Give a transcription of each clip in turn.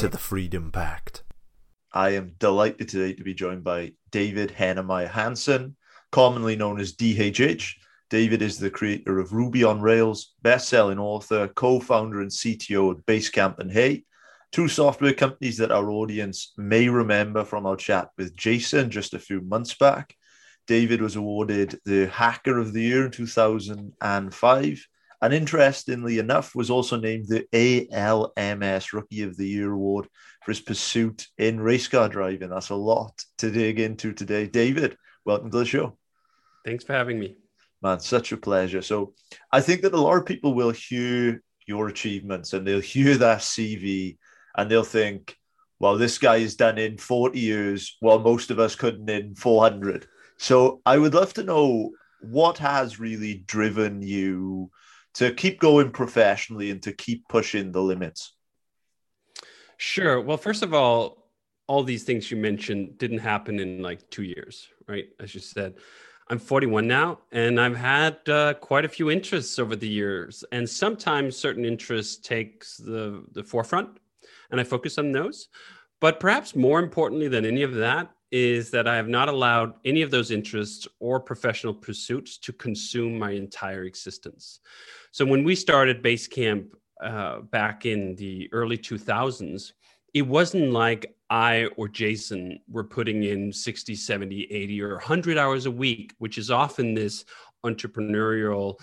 to the Freedom Pact. I am delighted today to be joined by David Heinemeier Hansson, commonly known as DHH. David is the creator of Ruby on Rails, best-selling author, co-founder and CTO at Basecamp and Hey, two software companies that our audience may remember from our chat with Jason just a few months back. David was awarded the Hacker of the Year in 2005 and interestingly enough, was also named the ALMS Rookie of the Year award for his pursuit in race car driving. That's a lot to dig into today. David, welcome to the show. Thanks for having me. Man, such a pleasure. So I think that a lot of people will hear your achievements and they'll hear that CV and they'll think, well, this guy is done in 40 years while most of us couldn't in 400. So I would love to know what has really driven you to keep going professionally and to keep pushing the limits? Sure. Well, first of all, all these things you mentioned didn't happen in like two years, right? As you said, I'm 41 now, and I've had uh, quite a few interests over the years. And sometimes certain interests takes the the forefront, and I focus on those. But perhaps more importantly than any of that is that I have not allowed any of those interests or professional pursuits to consume my entire existence. So when we started Basecamp uh, back in the early 2000s, it wasn't like I or Jason were putting in 60, 70, 80, or 100 hours a week, which is often this entrepreneurial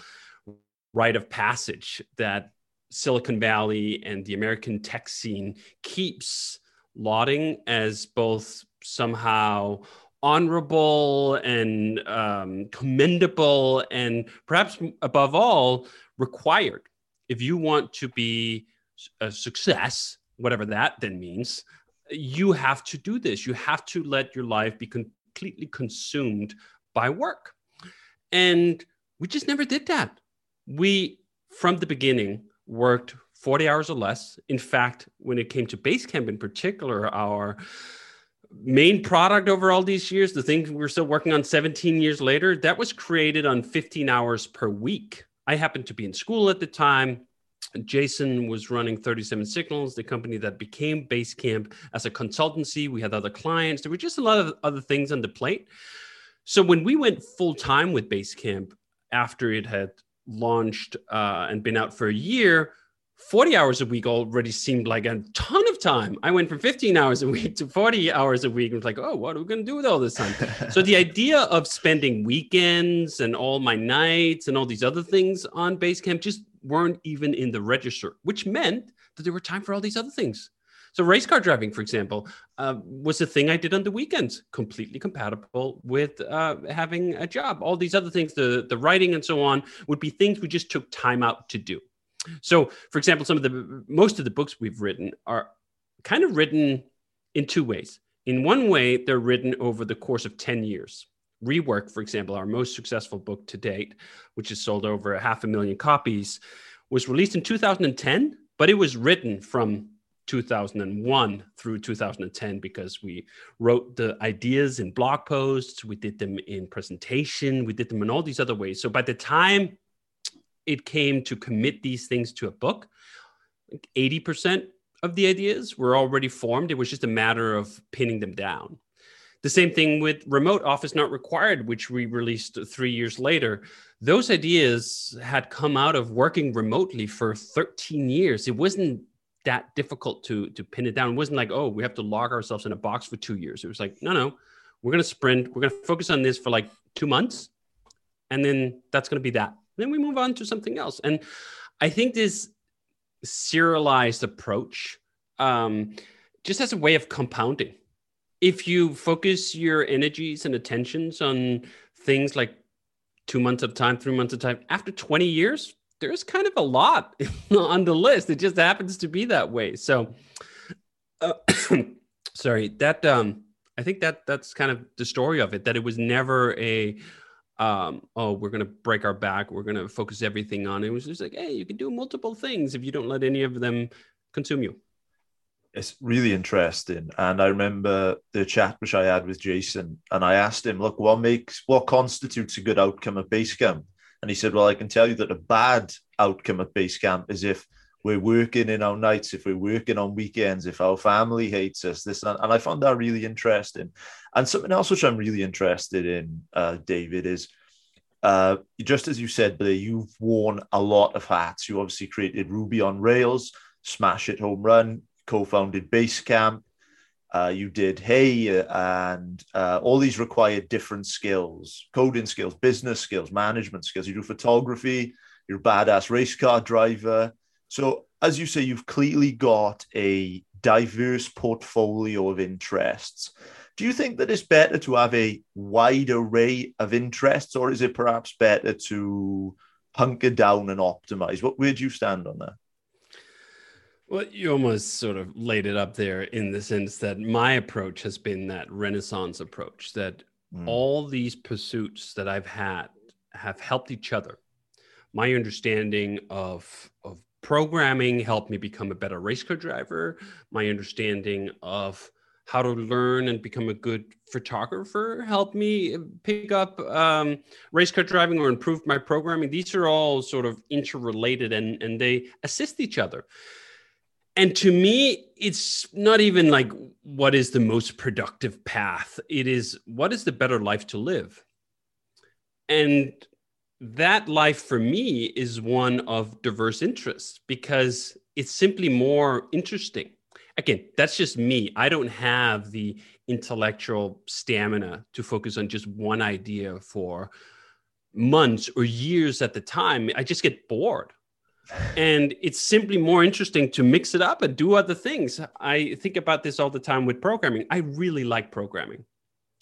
rite of passage that Silicon Valley and the American tech scene keeps lauding as both somehow honorable and um, commendable, and perhaps above all, required. If you want to be a success, whatever that then means, you have to do this. You have to let your life be completely consumed by work. And we just never did that. We, from the beginning, worked 40 hours or less. In fact, when it came to Basecamp in particular, our main product over all these years, the thing we're still working on 17 years later, that was created on 15 hours per week. I happened to be in school at the time. Jason was running 37 Signals, the company that became Basecamp as a consultancy. We had other clients. There were just a lot of other things on the plate. So when we went full time with Basecamp after it had launched uh, and been out for a year, 40 hours a week already seemed like a ton of time. I went from 15 hours a week to 40 hours a week. and was like, oh, what are we going to do with all this time? so the idea of spending weekends and all my nights and all these other things on Basecamp just weren't even in the register, which meant that there were time for all these other things. So race car driving, for example, uh, was a thing I did on the weekends, completely compatible with uh, having a job. All these other things, the the writing and so on, would be things we just took time out to do. So, for example, some of the most of the books we've written are kind of written in two ways. In one way, they're written over the course of 10 years. Rework, for example, our most successful book to date, which has sold over a half a million copies, was released in 2010, but it was written from 2001 through 2010 because we wrote the ideas in blog posts, we did them in presentation, we did them in all these other ways. So by the time it came to commit these things to a book, 80% of the ideas were already formed. It was just a matter of pinning them down. The same thing with Remote Office Not Required, which we released three years later. Those ideas had come out of working remotely for 13 years. It wasn't that difficult to, to pin it down. It wasn't like, oh, we have to lock ourselves in a box for two years. It was like, no, no, we're going to sprint. We're going to focus on this for like two months. And then that's going to be that. Then we move on to something else. And I think this serialized approach um, just as a way of compounding. If you focus your energies and attentions on things like two months of time, three months of time, after 20 years, there's kind of a lot on the list. It just happens to be that way. So, uh, sorry that um i think that that's kind of the story of it that it was never a um oh we're gonna break our back we're gonna focus everything on it. it was just like hey you can do multiple things if you don't let any of them consume you it's really interesting. And I remember the chat which I had with Jason, and I asked him, "Look, what makes what constitutes a good outcome at Basecamp?" And he said, "Well, I can tell you that a bad outcome at Basecamp is if we're working in our nights, if we're working on weekends, if our family hates us, this and, and I found that really interesting. And something else which I'm really interested in, uh, David, is uh, just as you said, Blair, you've worn a lot of hats. You obviously created Ruby on Rails, Smash It Home Run, co-founded Basecamp. Uh, you did Hey, and uh, all these required different skills, coding skills, business skills, management skills. You do photography. You're a badass race car driver. So, as you say, you've clearly got a diverse portfolio of interests. Do you think that it's better to have a wide array of interests, or is it perhaps better to hunker down and optimize? What where do you stand on that? Well, you almost sort of laid it up there in the sense that my approach has been that Renaissance approach that mm. all these pursuits that I've had have helped each other. My understanding of, of programming helped me become a better race car driver. My understanding of how to learn and become a good photographer helped me pick up um, race car driving or improve my programming. These are all sort of interrelated and, and they assist each other and to me it's not even like what is the most productive path it is what is the better life to live and that life for me is one of diverse interests because it's simply more interesting again that's just me i don't have the intellectual stamina to focus on just one idea for months or years at the time i just get bored and it's simply more interesting to mix it up and do other things. I think about this all the time with programming. I really like programming.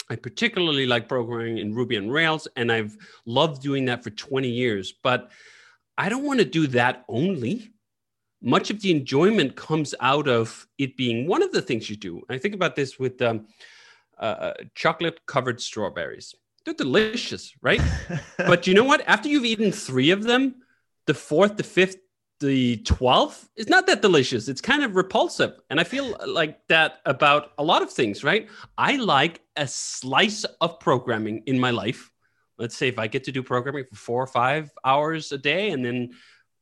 I particularly like programming in Ruby on Rails, and I've loved doing that for 20 years. But I don't want to do that only. Much of the enjoyment comes out of it being one of the things you do. I think about this with um, uh, uh chocolate covered strawberries. They're delicious, right? but you know what? After you've eaten three of them, the fourth, the fifth, the 12th is not that delicious. It's kind of repulsive. And I feel like that about a lot of things, right? I like a slice of programming in my life. Let's say if I get to do programming for four or five hours a day, and then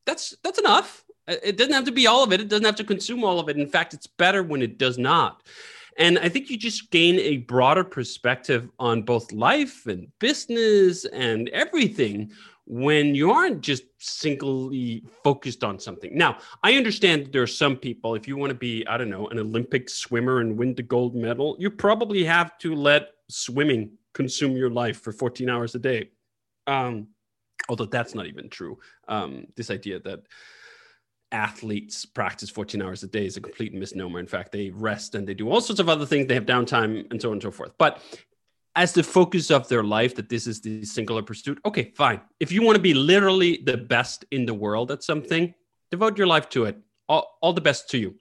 that's that's enough. It doesn't have to be all of it. It doesn't have to consume all of it. In fact, it's better when it does not. And I think you just gain a broader perspective on both life and business and everything when you aren't just singly focused on something. Now, I understand there are some people, if you want to be, I don't know, an Olympic swimmer and win the gold medal, you probably have to let swimming consume your life for 14 hours a day. Um, although that's not even true. Um, this idea that athletes practice 14 hours a day is a complete misnomer. In fact, they rest and they do all sorts of other things. They have downtime and so on and so forth. But as the focus of their life that this is the singular pursuit okay fine. If you want to be literally the best in the world at something devote your life to it. All, all the best to you.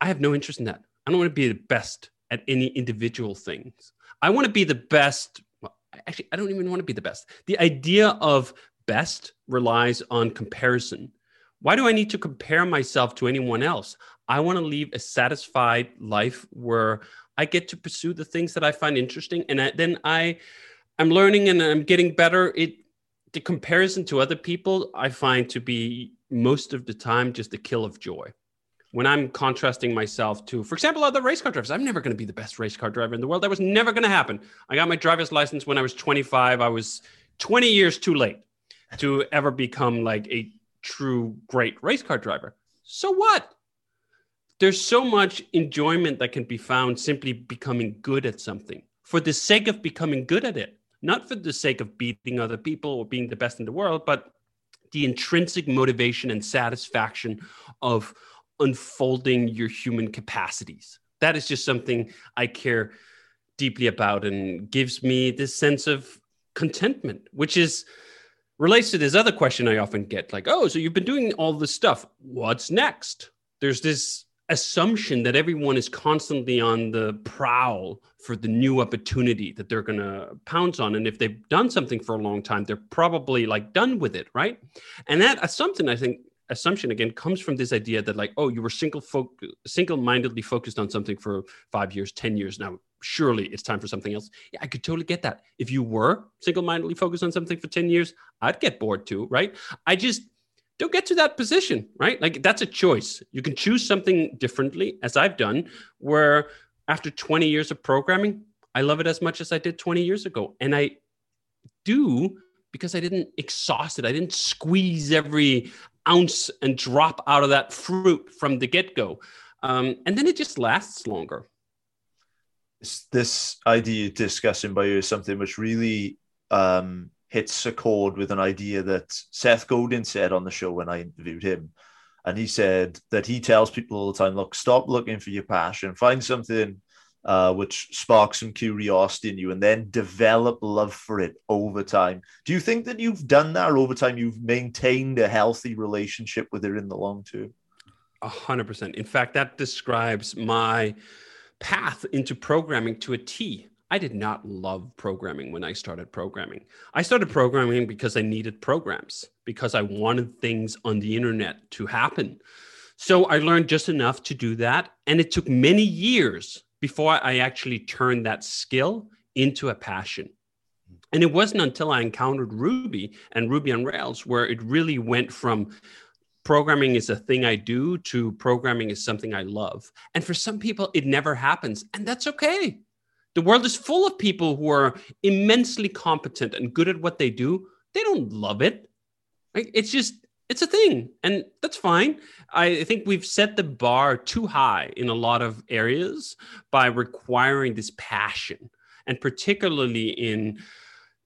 I have no interest in that. I don't want to be the best at any individual things. I want to be the best well, actually i don't even want to be the best. The idea of best relies on comparison. Why do i need to compare myself to anyone else? I want to leave a satisfied life where I get to pursue the things that I find interesting, and I, then I, I'm learning and I'm getting better. It the comparison to other people I find to be most of the time just a kill of joy. When I'm contrasting myself to, for example, other race car drivers, I'm never going to be the best race car driver in the world. That was never going to happen. I got my driver's license when I was 25. I was 20 years too late to ever become like a true great race car driver. So what? There's so much enjoyment that can be found simply becoming good at something for the sake of becoming good at it, not for the sake of beating other people or being the best in the world, but the intrinsic motivation and satisfaction of unfolding your human capacities. That is just something I care deeply about and gives me this sense of contentment, which is relates to this other question I often get like, oh, so you've been doing all this stuff. What's next? There's this assumption that everyone is constantly on the prowl for the new opportunity that they're going to pounce on and if they've done something for a long time they're probably like done with it right? And that assumption i think assumption again comes from this idea that like oh you were single fo- single-mindedly focused on something for 5 years 10 years. Now surely it's time for something else. Yeah i could totally get that. If you were single-mindedly focused on something for 10 years i'd get bored too right? I just don't get to that position, right? Like that's a choice. You can choose something differently, as I've done, where after 20 years of programming, I love it as much as I did 20 years ago. And I do because I didn't exhaust it. I didn't squeeze every ounce and drop out of that fruit from the get go. Um, and then it just lasts longer. This idea you discussing by you is something which really um, hits a chord with an idea that Seth Godin said on the show when I interviewed him. And he said that he tells people all the time, look, stop looking for your passion, find something uh, which sparks some curiosity in you, and then develop love for it over time. Do you think that you've done that over time? You've maintained a healthy relationship with it in the long term? A hundred percent. In fact, that describes my path into programming to a T. I did not love programming when I started programming. I started programming because I needed programs, because I wanted things on the internet to happen. So I learned just enough to do that. And it took many years before I actually turned that skill into a passion. And it wasn't until I encountered Ruby and Ruby on Rails where it really went from programming is a thing I do to programming is something I love. And for some people, it never happens. And that's okay. The world is full of people who are immensely competent and good at what they do. They don't love it. Like, it's just, it's a thing. And that's fine. I think we've set the bar too high in a lot of areas by requiring this passion. And particularly in,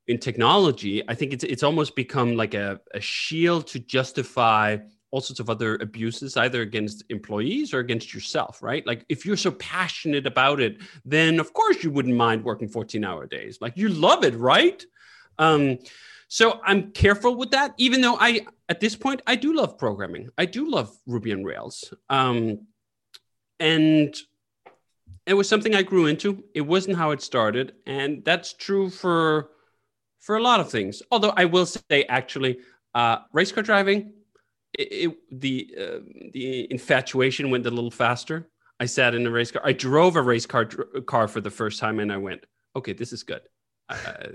in technology, I think it's, it's almost become like a, a shield to justify all sorts of other abuses, either against employees or against yourself, right? Like if you're so passionate about it, then of course you wouldn't mind working 14 hour days. Like you love it, right? Um, so I'm careful with that, even though I, at this point, I do love programming. I do love Ruby and Rails. Um, and it was something I grew into. It wasn't how it started. And that's true for, for a lot of things. Although I will say, actually, uh, race car driving, it, the uh, the infatuation went a little faster. I sat in a race car. I drove a race car car for the first time, and I went, "Okay, this is good. I,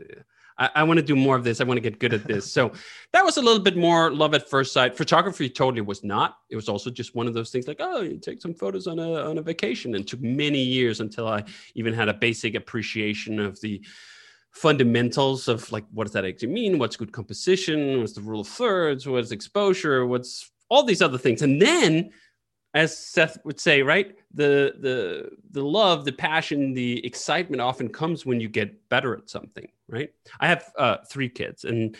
I, I want to do more of this. I want to get good at this." So that was a little bit more love at first sight. Photography totally was not. It was also just one of those things like, "Oh, you take some photos on a on a vacation," and took many years until I even had a basic appreciation of the fundamentals of like what does that actually mean? What's good composition? What's the rule of thirds? What's exposure? What's all these other things. And then as seth would say right the the the love the passion the excitement often comes when you get better at something right? I have uh, three kids and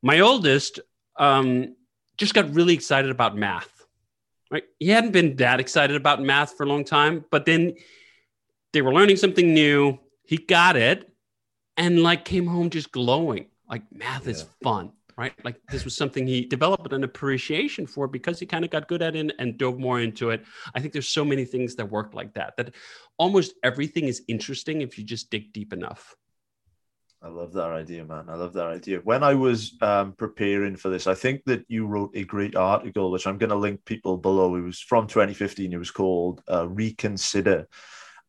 my oldest um, just got really excited about math right? He hadn't been that excited about math for a long time but then they were learning something new. He got it and like came home just glowing. Like math yeah. is fun, right? Like this was something he developed an appreciation for because he kind of got good at it and dove more into it. I think there's so many things that work like that. That almost everything is interesting if you just dig deep enough. I love that idea, man. I love that idea. When I was um, preparing for this, I think that you wrote a great article, which I'm going to link people below. It was from 2015. It was called uh, Reconsider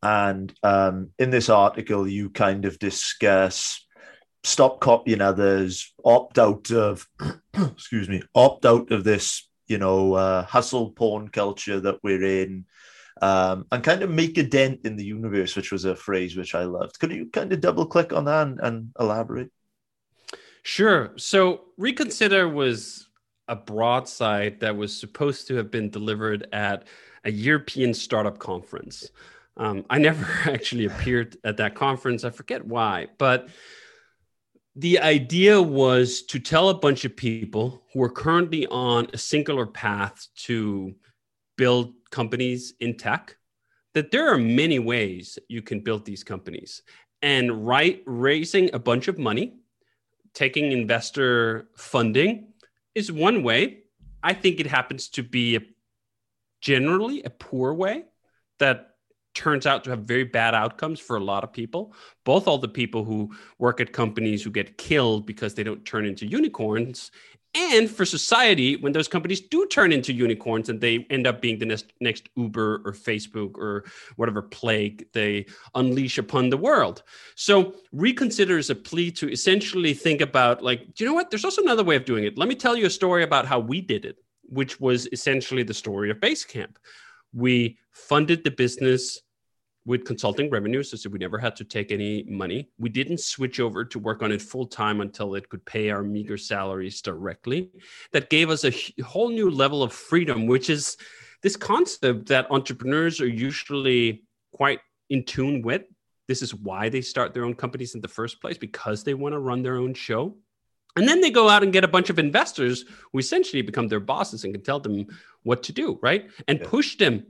and um, in this article, you kind of discuss stop copying others, opt out of, excuse me, opt out of this, you know, uh, hustle porn culture that we're in, um, and kind of make a dent in the universe, which was a phrase which I loved. Could you kind of double click on that and, and elaborate? Sure. So, Reconsider was a broadside that was supposed to have been delivered at a European startup conference. Um, I never actually appeared at that conference. I forget why, but the idea was to tell a bunch of people who are currently on a singular path to build companies in tech that there are many ways you can build these companies and right raising a bunch of money taking investor funding is one way i think it happens to be a generally a poor way that turns out to have very bad outcomes for a lot of people. Both all the people who work at companies who get killed because they don't turn into unicorns, and for society when those companies do turn into unicorns and they end up being the next, next Uber or Facebook or whatever plague they unleash upon the world. So reconsider is a plea to essentially think about like, do you know what? There's also another way of doing it. Let me tell you a story about how we did it, which was essentially the story of Basecamp. We funded the business with consulting revenues, so we never had to take any money. We didn't switch over to work on it full time until it could pay our meager salaries directly. That gave us a whole new level of freedom, which is this concept that entrepreneurs are usually quite in tune with. This is why they start their own companies in the first place, because they want to run their own show. And then they go out and get a bunch of investors who essentially become their bosses and can tell them what to do, right? And push them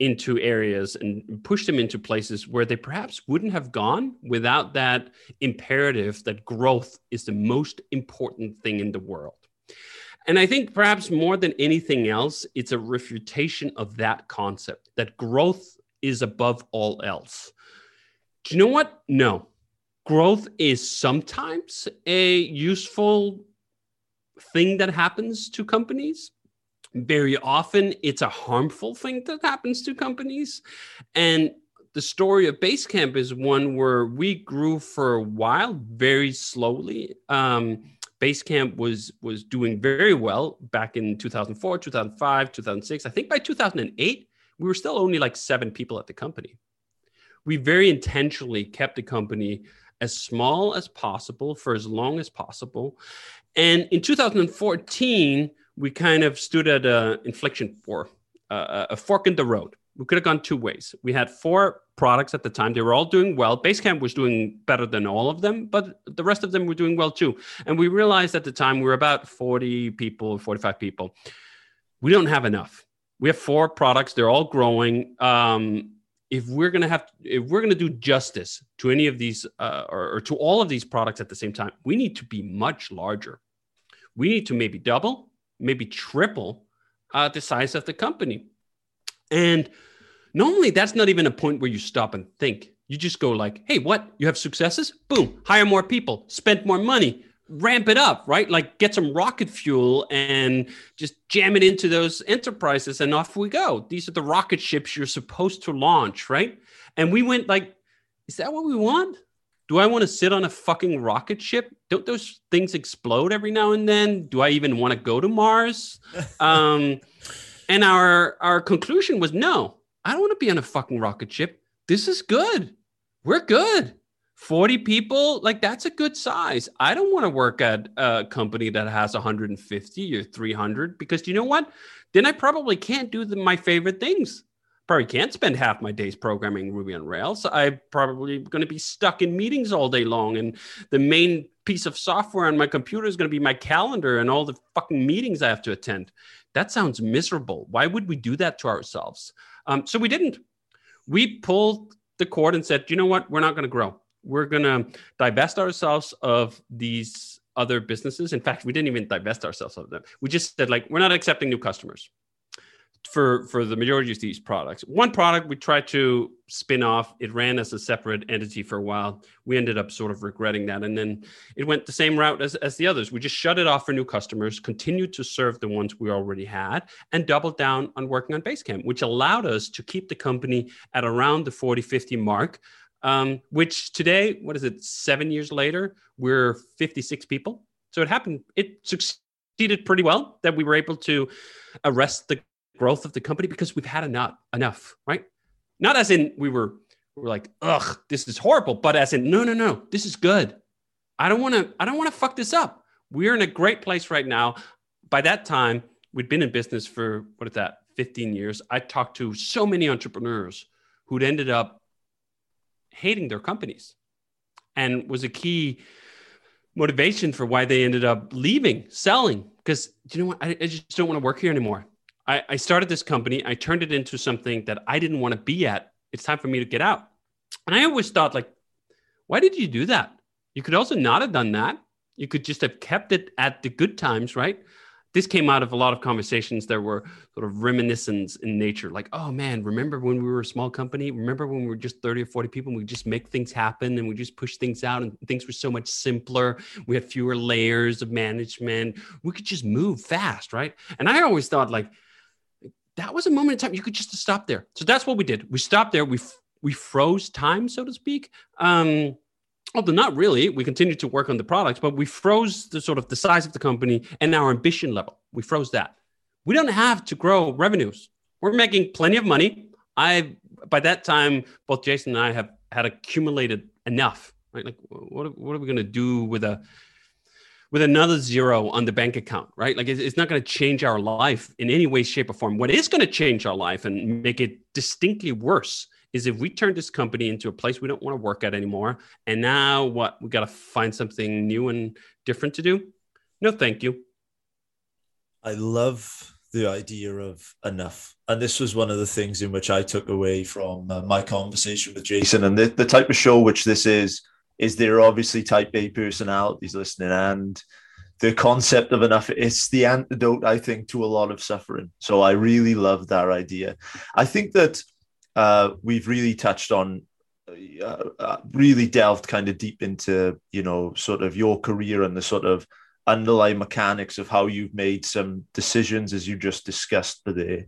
into areas and push them into places where they perhaps wouldn't have gone without that imperative that growth is the most important thing in the world. And I think perhaps more than anything else, it's a refutation of that concept that growth is above all else. Do you know what? No. Growth is sometimes a useful thing that happens to companies, very often it's a harmful thing that happens to companies. And the story of basecamp is one where we grew for a while very slowly. Um, basecamp was was doing very well back in 2004 2005 2006 i think by 2008 we were still only like seven people at the company. We very intentionally kept the company as small as possible for as long as possible. And in 2014 we kind of stood at an inflection for uh, a fork in the road. We could have gone two ways. We had four products at the time. They were all doing well. Basecamp was doing better than all of them, but the rest of them were doing well too. And we realized at the time we were about 40 people, 45 people. We don't have enough. We have four products. They're all growing. Um, if we're gonna have, if we're gonna do justice to any of these uh, or, or to all of these products at the same time, we need to be much larger. We need to maybe double maybe triple uh, the size of the company. And normally that's not even a point where you stop and think. You just go like, hey, what? You have successes? Boom, hire more people, spend more money, ramp it up, right? Like get some rocket fuel and just jam it into those enterprises and off we go. These are the rocket ships you're supposed to launch, right? And we went like, is that what we want? Do I want to sit on a fucking rocket ship? Don't those things explode every now and then? Do I even want to go to Mars? um, and our our conclusion was no. I don't want to be on a fucking rocket ship. This is good. We're good. 40 people, like that's a good size. I don't want to work at a company that has 150 or 300 because you know what? Then I probably can't do the, my favorite things probably can't spend half my days programming Ruby on Rails. I'm probably going to be stuck in meetings all day long. And the main piece of software on my computer is going to be my calendar and all the fucking meetings I have to attend. That sounds miserable. Why would we do that to ourselves? Um, so we didn't. We pulled the cord and said, you know what? We're not going to grow. We're going to divest ourselves of these other businesses. In fact, we didn't even divest ourselves of them. We just said, like, we're not accepting new customers for for the majority of these products. One product we tried to spin off. It ran as a separate entity for a while. We ended up sort of regretting that, and then it went the same route as, as the others. We just shut it off for new customers, continued to serve the ones we already had, and doubled down on working on Basecamp, which allowed us to keep the company at around the 40, 50 mark. Um, which today, what is it, seven years later, we're 56 people. So it happened, it succeeded pretty well that we were able to arrest the growth of the company because we've had enough, enough, right? Not as in we were, we were like, ugh, this is horrible, but as in, no, no, no, this is good. I don't want to, I don't want to fuck this up. We're in a great place right now. By that time, we'd been in business for what is that, 15 years. I talked to so many entrepreneurs who'd ended up hating their companies and was a key motivation for why they ended up leaving, selling. Because you know what? I, I just don't want to work here anymore. I, I started this company. I turned it into something that I didn't want to be at. It's time for me to get out. And I always thought, like, why did you do that? You could also not have done that. You could just have kept it at the good times, right? this came out of a lot of conversations that were sort of reminiscence in nature like oh man remember when we were a small company remember when we were just 30 or 40 people and we just make things happen and we just push things out and things were so much simpler we had fewer layers of management we could just move fast right and i always thought like that was a moment in time you could just stop there. So that's what we did. We stopped there. We we froze time so to speak. Um although not really we continued to work on the products but we froze the sort of the size of the company and our ambition level. We froze that. We don't have to grow revenues. We're making plenty of money. I by that time both jason and i have had accumulated enough right? Like what, what are we going to do with a with another zero on the bank account right like it's, not going to change our life in any way shape or form what is going to change our life and make it distinctly worse is if we turn this company into a place we don't want to work at anymore, and now what? We got to find something new and different to do. No, thank you. I love the idea of enough. And this was one of the things in which I took away from uh, my conversation with Jason. And the, the type of show which this is, is there are obviously type A personalities listening. And the concept of enough, it's the antidote, I think, to a lot of suffering. So I really love that idea. I think that uh, we've really touched on uh, uh, really delved kind of deep into you know sort of your career and the sort of underlying mechanics of how you've made some decisions as you just discussed today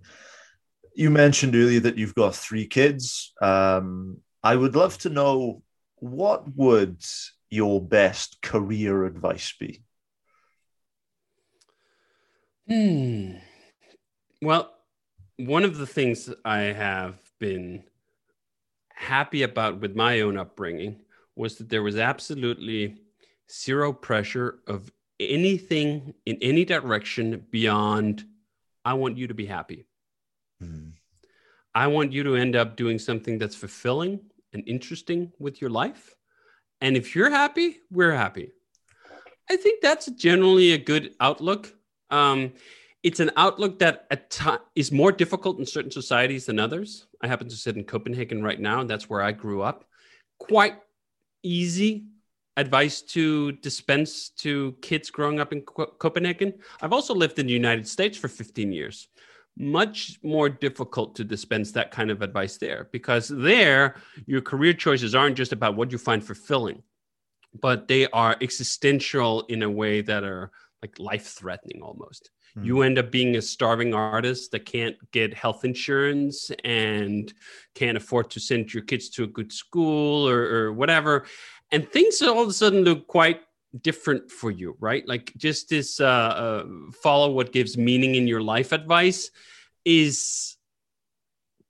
you mentioned earlier that you've got three kids um, i would love to know what would your best career advice be hmm well one of the things i have been happy about with my own upbringing was that there was absolutely zero pressure of anything in any direction beyond I want you to be happy. Mm. I want you to end up doing something that's fulfilling and interesting with your life. And if you're happy, we're happy. I think that's generally a good outlook. Um, it's an outlook that at t- is more difficult in certain societies than others. I happen to sit in Copenhagen right now, and that's where I grew up. Quite easy advice to dispense to kids growing up in Co- Copenhagen. I've also lived in the United States for 15 years. Much more difficult to dispense that kind of advice there because there, your career choices aren't just about what you find fulfilling, but they are existential in a way that are like life threatening almost. Mm. You end up being a starving artist that can't get health insurance and can't afford to send your kids to a good school or, or whatever. And things all of a sudden look quite different for you, right? Like just this uh, uh, follow what gives meaning in your life advice is,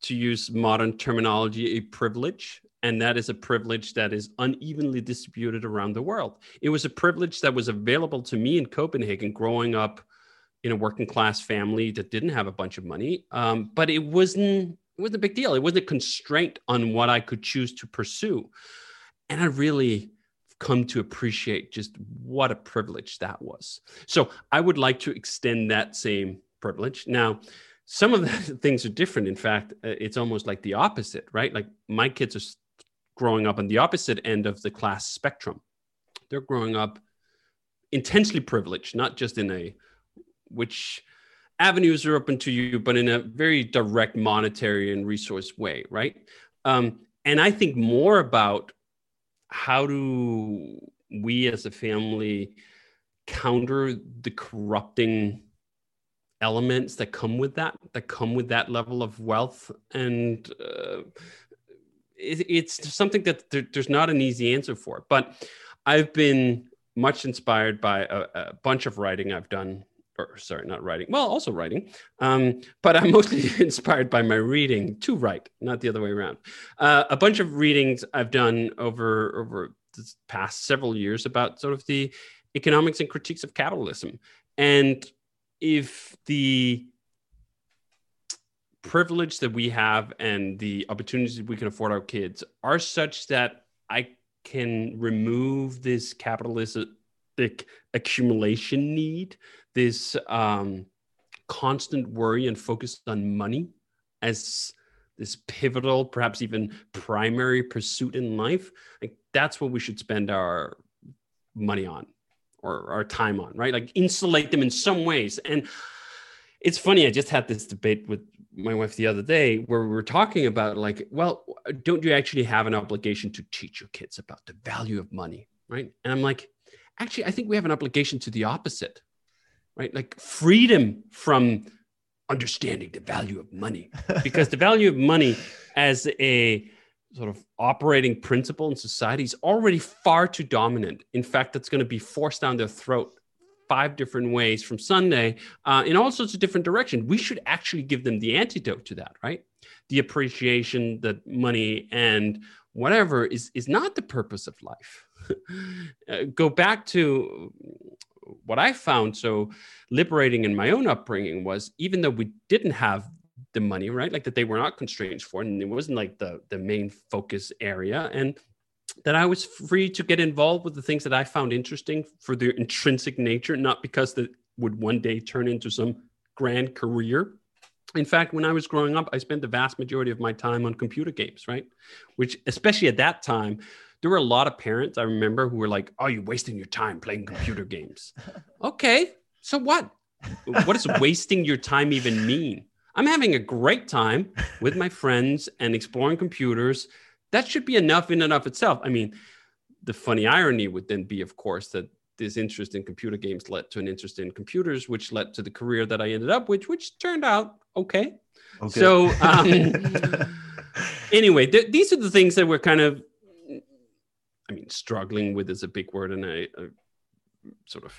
to use modern terminology, a privilege. And that is a privilege that is unevenly distributed around the world. It was a privilege that was available to me in Copenhagen growing up in a working class family that didn't have a bunch of money. Um, but it wasn't it wasn't a big deal. It wasn't a constraint on what I could choose to pursue. And I really come to appreciate just what a privilege that was. So I would like to extend that same privilege. Now, some of the things are different. In fact, uh, it's almost like the opposite, right? Like my kids are growing up on the opposite end of the class spectrum. They're growing up intensely privileged, not just in a which avenues are open to you, but in a very direct monetary and resource way, right? Um, and I think more about how do we as a family counter the corrupting elements that come with that, that come with that level of wealth. And uh, it, it's something that there, there's not an easy answer for. But I've been much inspired by a, a bunch of writing I've done or sorry, not writing. Well, also writing, um, but I'm mostly inspired by my reading to write, not the other way around. Uh, a bunch of readings I've done over over the past several years about sort of the economics and critiques of capitalism, and if the privilege that we have and the opportunities we can afford our kids are such that I can remove this capitalistic accumulation need this um, constant worry and focus on money as this pivotal, perhaps even primary pursuit in life, like that's what we should spend our money on or our time on, right? Like insulate them in some ways. And it's funny, I just had this debate with my wife the other day where we were talking about like, well, don't you actually have an obligation to teach your kids about the value of money, right? And I'm like, actually, I think we have an obligation to the opposite, right? Like freedom from understanding the value of money, because the value of money as a sort of operating principle in society is already far too dominant. In fact, that's going to be forced down their throat five different ways from Sunday uh, in all sorts of different directions. We should actually give them the antidote to that, right? The appreciation that money and whatever is is not the purpose of life. Uh, go back to what I found so liberating in my own upbringing was even though we didn't have the money, right? Like that they were not constraints for, and it wasn't like the the main focus area, and that I was free to get involved with the things that I found interesting for their intrinsic nature, not because that would one day turn into some grand career. In fact, when I was growing up, I spent the vast majority of my time on computer games, right? Which, especially at that time, there were a lot of parents I remember who were like, "Oh, you're wasting your time playing computer games." okay, so what? What does wasting your time even mean? I'm having a great time with my friends and exploring computers. That should be enough in and of itself. I mean, the funny irony would then be, of course, that this interest in computer games led to an interest in computers, which led to the career that I ended up with, which turned out okay. okay. So, um, anyway, th- these are the things that we're kind of, I mean, struggling with is a big word, and I, I sort of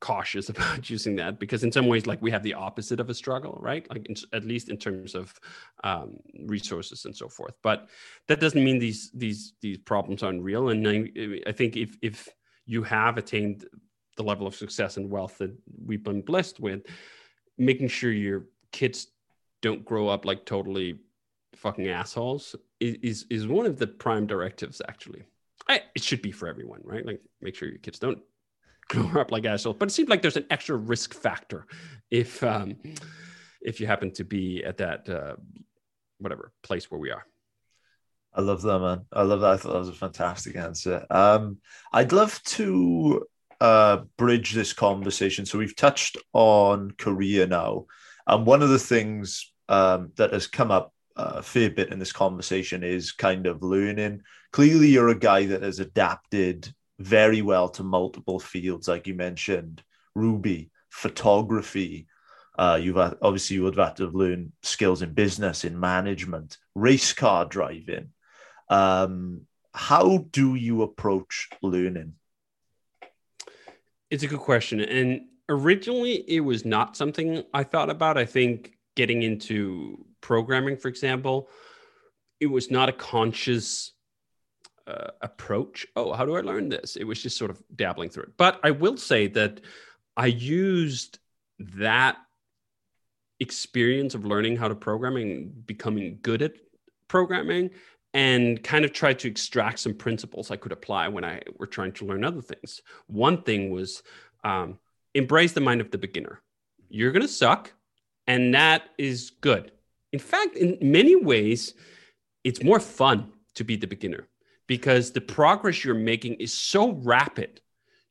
cautious about using that because in some ways like we have the opposite of a struggle right? Like in, at least in terms of um, resources and so forth. But that doesn't mean these these these problems aren't real. And I, I think if if you have attained the level of success and wealth that we've been blessed with making sure your kids don't grow up like totally fucking assholes is is one of the prime directives actually I, it should be for everyone right like make sure your kids don't grow up like assholes. But it seems like there's an extra risk factor if um, if you happen to be at that uh, whatever place where we are. I love that, man. I love that. I thought that was a fantastic answer. Um, I'd love to uh, bridge this conversation. So we've touched on career now, and one of the things um, that has come up a fair bit in this conversation is kind of learning. Clearly, you're a guy that has adapted very well to multiple fields, like you mentioned, Ruby, photography. Uh, you've had, obviously you would have had to learn skills in business, in management, race car driving. Um, how do you approach learning? It's a good question, and originally it was not something I thought about. I think getting into programming, for example, it was not a conscious uh, approach. Oh, how do I learn this? It was just sort of dabbling through it. But I will say that I used that experience of learning how to programming, becoming good at programming, and kind of tried to extract some principles I could apply when I were trying to learn other things. One thing was um, embrace the mind of the beginner. You're going to suck, and that is good. In fact, in many ways, it's more fun to be the beginner because the progress you're making is so rapid.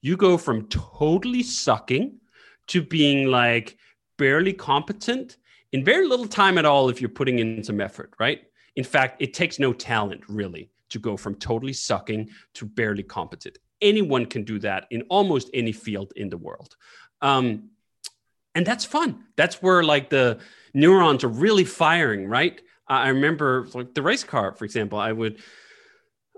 You go from totally sucking to being like barely competent in very little time at all if you're putting in some effort, right? In fact, it takes no talent really to go from totally sucking to barely competent. Anyone can do that in almost any field in the world. Um, and that's fun. That's where like the neurons are really firing, right? I remember like the race car, for example, I would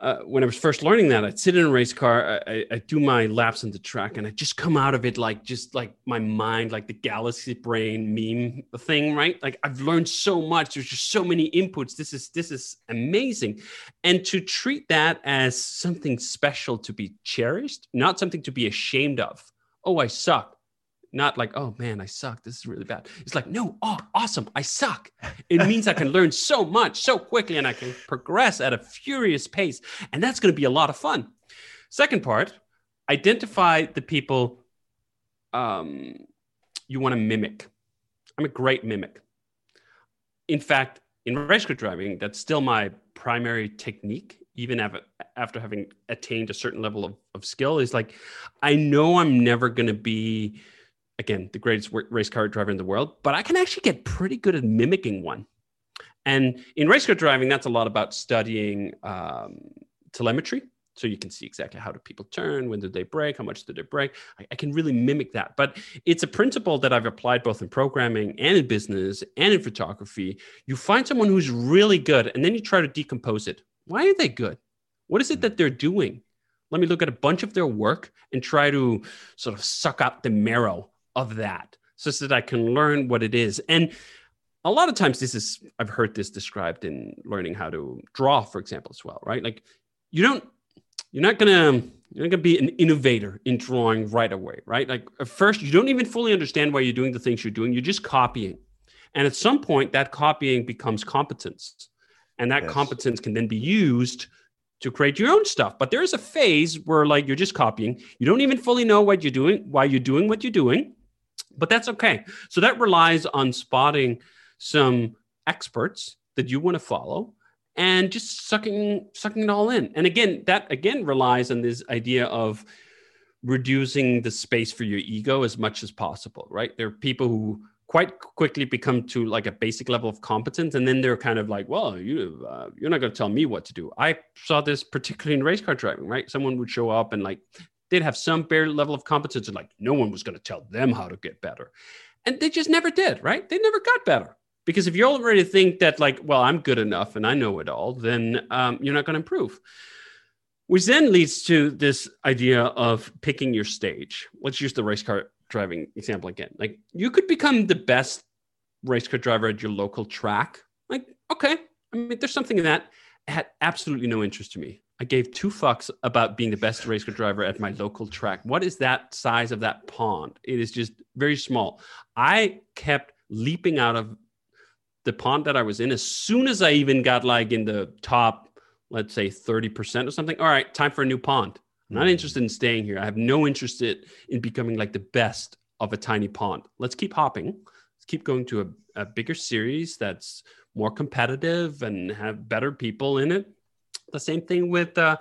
uh, when I was first learning that, I'd sit in a race car, I, I do my laps on the track, and I just come out of it like just like my mind, like the galaxy brain meme thing, right? Like I've learned so much. There's just so many inputs. This is this is amazing, and to treat that as something special to be cherished, not something to be ashamed of. Oh, I suck not like oh man i suck. This is really bad. It's like no oh awesome. I suck. It means i can learn so much so quickly and i can progress at a furious pace and that's going to be a lot of fun. Second part identify the people um, you want to mimic. I'm a great mimic. In fact in race car driving that's still my primary technique, even af- after having attained a certain level of, of skill, is like, I know I'm never going to be, again, the greatest race car driver in the world, but I can actually get pretty good at mimicking one. And in race car driving, that's a lot about studying um, telemetry. So you can see exactly how do people turn, when did they brake, how much did they brake. I, I can really mimic that. But it's a principle that I've applied both in programming and in business and in photography. You find someone who's really good, and then you try to decompose it. Why are they good? What is it that they're doing? Let me look at a bunch of their work and try to sort of suck out the marrow of that so that I can learn what it is. And a lot of times this is i've heard this described in learning how to draw for example as well right? Like you don't you're not gonna you're not gonna be an innovator in drawing right away right? Like at first you don't even fully understand why you're doing the things you're doing. You're just copying. And at some point that copying becomes competence. And that Yes. competence can then be used to create your own stuff. But there is a phase where like you're just copying. You don't even fully know what you're doing why you're doing what you're doing but that's okay. So that relies on spotting some experts that you want to follow and just sucking sucking it all in. And again that again relies on this idea of reducing the space for your ego as much as possible right? There are people who quite quickly become to like a basic level of competence and then they're kind of like well you uh, you're not going to tell me what to do. I saw this particularly in race car driving right? Someone would show up and like they'd have some bare level of competence and like no one was going to tell them how to get better. And they just never did right? They never got better. Because if you already think that like well i'm good enough and i know it all then um, you're not going to improve. Which then leads to this idea of picking your stage. Let's use the race car driving example again. Like you could become the best race car driver at your local track. Like okay. I mean there's something in that had absolutely no interest to me i gave two fucks about being the best race car driver at my local track what is that size of that pond it is just very small i kept leaping out of the pond that I was in, as soon as I even got like in the top, let's say 30% or something, all right, time for a new pond. I'm not mm. interested in staying here. I have no interest in in becoming like the best of a tiny pond. Let's keep hopping. Let's keep going to a, a bigger series that's more competitive and have better people in it. The same thing with uh,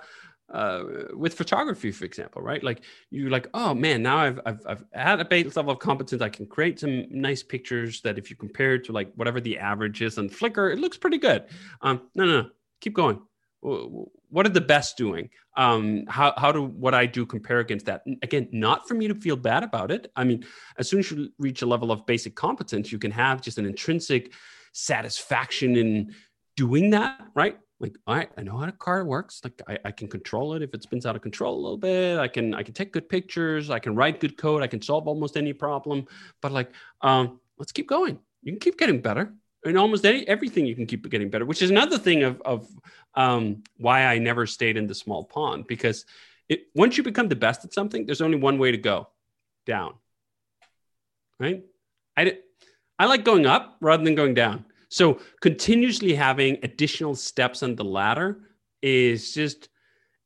uh, with photography, for example, right? Like you're like, oh man, now I've, I've, I've had a base level of competence. I can create some nice pictures that if you compare it to like whatever the average is on Flickr, it looks pretty good. Um, no, no, no, keep going. Wh- What are the best doing? Um, how, how do what I do compare against that? Again, not for me to feel bad about it. I mean, as soon as you reach a level of basic competence, you can have just an intrinsic satisfaction in doing that, right? Like all right i know how the car works like I, I can control it if it spins out of control a little bit i can i can take good pictures i can write good code i can solve almost any problem but like um let's keep going. You can keep getting better. In almost any everything you can keep getting better which is another thing of of um why i never stayed in the small pond because it once you become the best at something there's only one way to go down. Right? I i like going up rather than going down so continuously having additional steps on the ladder is just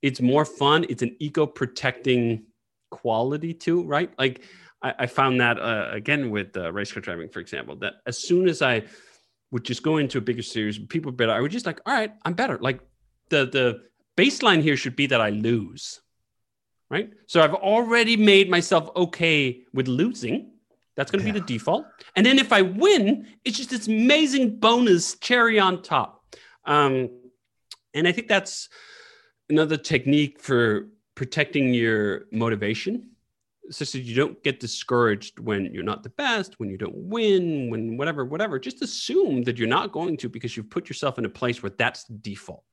it's more fun. It's an ego protecting quality too, right? Like I, I found that uh, again with uh, race car driving, for example, that as soon as I would just go into a bigger series, people better, I would just like, all right, I'm better. Like the the baseline here should be that I lose, right? So I've already made myself okay with losing. That's going to be the default. And then if I win, it's just this amazing bonus cherry on top. Um, and I think that's another technique for protecting your motivation, such that you don't get discouraged when you're not the best, when you don't win, when whatever, whatever. Just assume that you're not going to because you've put yourself in a place where that's the default.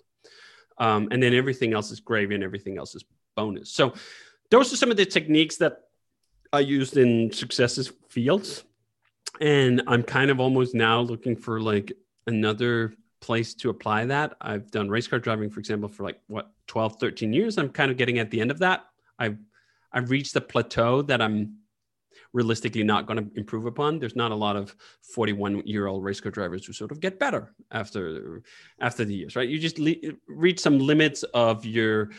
Um, and then everything else is gravy and everything else is bonus. So those are some of the techniques that I used in successes fields. And I'm kind of almost now looking for like another place to apply that. I've done race car driving, for example, for like what 12, 13 years. I'm kind of getting at the end of that. I've I've reached the plateau that I'm realistically not going to improve upon. There's not a lot of 41 year old race car drivers who sort of get better after after the years, right? You just le- reach some limits of your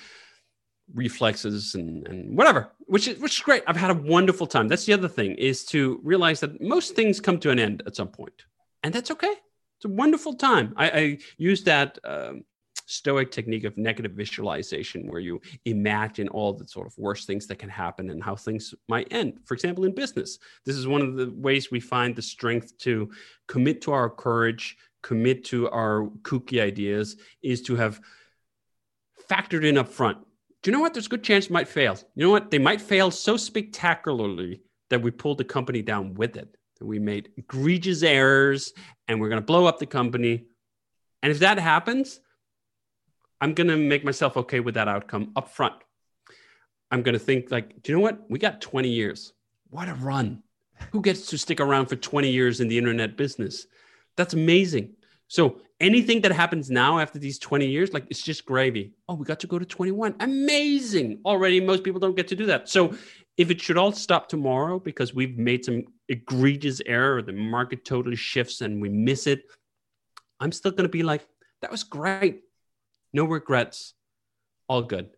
reflexes and, and whatever which is which is great. I've had a wonderful time. That's the other thing is to realize that most things come to an end at some point and that's okay. It's a wonderful time. I, I use that um, stoic technique of negative visualization where you imagine all the sort of worst things that can happen and how things might end. For example in business this is one of the ways we find the strength to commit to our courage commit to our kooky ideas is to have factored in up front do you know what there's a good chance it might fail you know what they might fail so spectacularly that we pulled the company down with it we made egregious errors and we're going to blow up the company and if that happens I'm going to make myself okay with that outcome up front. I'm going to think like, do you know what? We got 20 years. What a run. Who gets to stick around for 20 years in the internet business? That's amazing. So anything that happens now after these 20 years, like it's just gravy. Oh, we got to go to 21. Amazing. Already most people don't get to do that. So if it should all stop tomorrow because we've made some egregious error, the market totally shifts and we miss it, I'm still going to be like, that was great. No regrets. All good.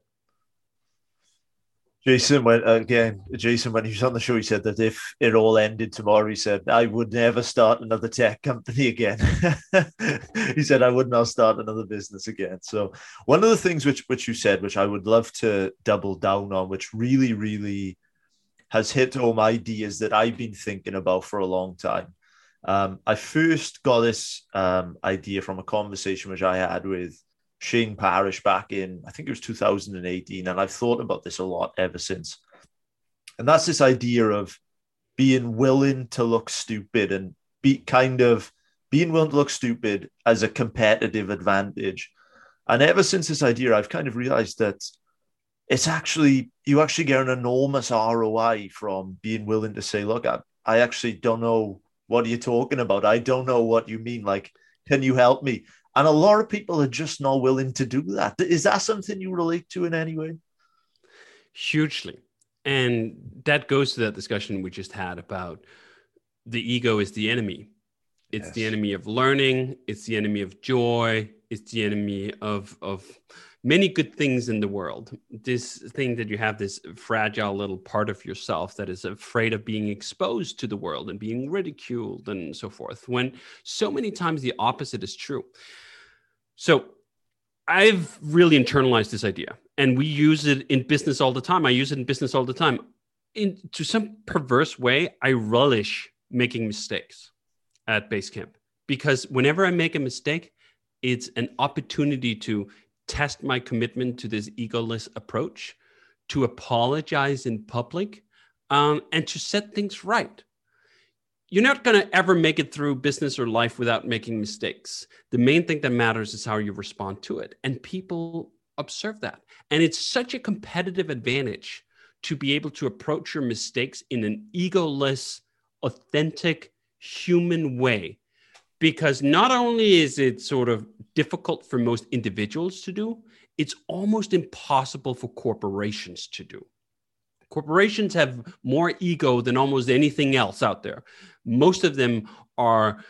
Jason went again. Jason, when he was on the show, he said that if it all ended tomorrow, he said I would never start another tech company again. he said I would not start another business again. So one of the things which which you said, which I would love to double down on, which really really has hit home ideas that I've been thinking about for a long time. Um, I first got this um, idea from a conversation which I had with Shane Parrish back in, I think it was 2018. And I've thought about this a lot ever since. And that's this idea of being willing to look stupid and be kind of being willing to look stupid as a competitive advantage. And ever since this idea, I've kind of realized that it's actually, you actually get an enormous ROI from being willing to say, look, I, I actually don't know what you're you talking about? I don't know what you mean. Like, can you help me? And a lot of people are just not willing to do that. Is that something you relate to in any way? Hugely. And that goes to that discussion we just had about the ego is the enemy. It's yes. the enemy of learning, it's the enemy of joy, it's the enemy of of many good things in the world. This thing that you have this fragile little part of yourself that is afraid of being exposed to the world and being ridiculed and so forth. When so many times the opposite is true. So I've really internalized this idea and we use it in business all the time. I use it in business all the time. In to some perverse way, I relish making mistakes at Basecamp because whenever I make a mistake, it's an opportunity to test my commitment to this egoless approach, to apologize in public, um, and to set things right you're not going to ever make it through business or life without making mistakes. The main thing that matters is how you respond to it. And people observe that. And it's such a competitive advantage to be able to approach your mistakes in an egoless, authentic, human way. Because not only is it sort of difficult for most individuals to do, it's almost impossible for corporations to do. Corporations have more ego than almost anything else out there. Most of them are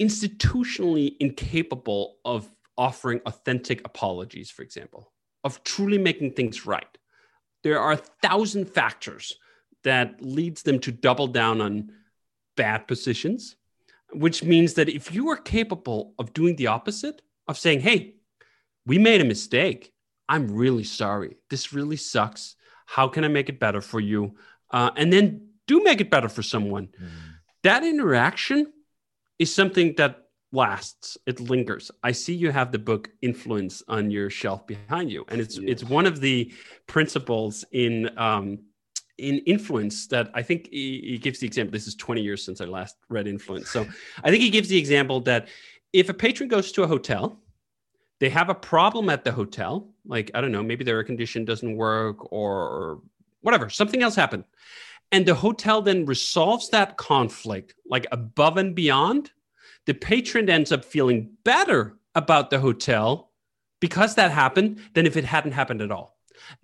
institutionally incapable of offering authentic apologies, for example, of truly making things right. There are a thousand factors that leads them to double down on bad positions, which means that if you are capable of doing the opposite, of saying, hey, we made a mistake. I'm really sorry. This really sucks. How can I make it better for you? Uh, and then do make it better for someone. Mm. That interaction is something that lasts. It lingers. I see you have the book Influence on your shelf behind you, and it's it's one of the principles in um, in influence that I think he, he, gives the example. This is 20 years since I last read Influence, so I think he gives the example that if a patron goes to a hotel they have a problem at the hotel like i don't know maybe their air condition doesn't work or, or whatever something else happened and the hotel then resolves that conflict like above and beyond the patron ends up feeling better about the hotel because that happened than if it hadn't happened at all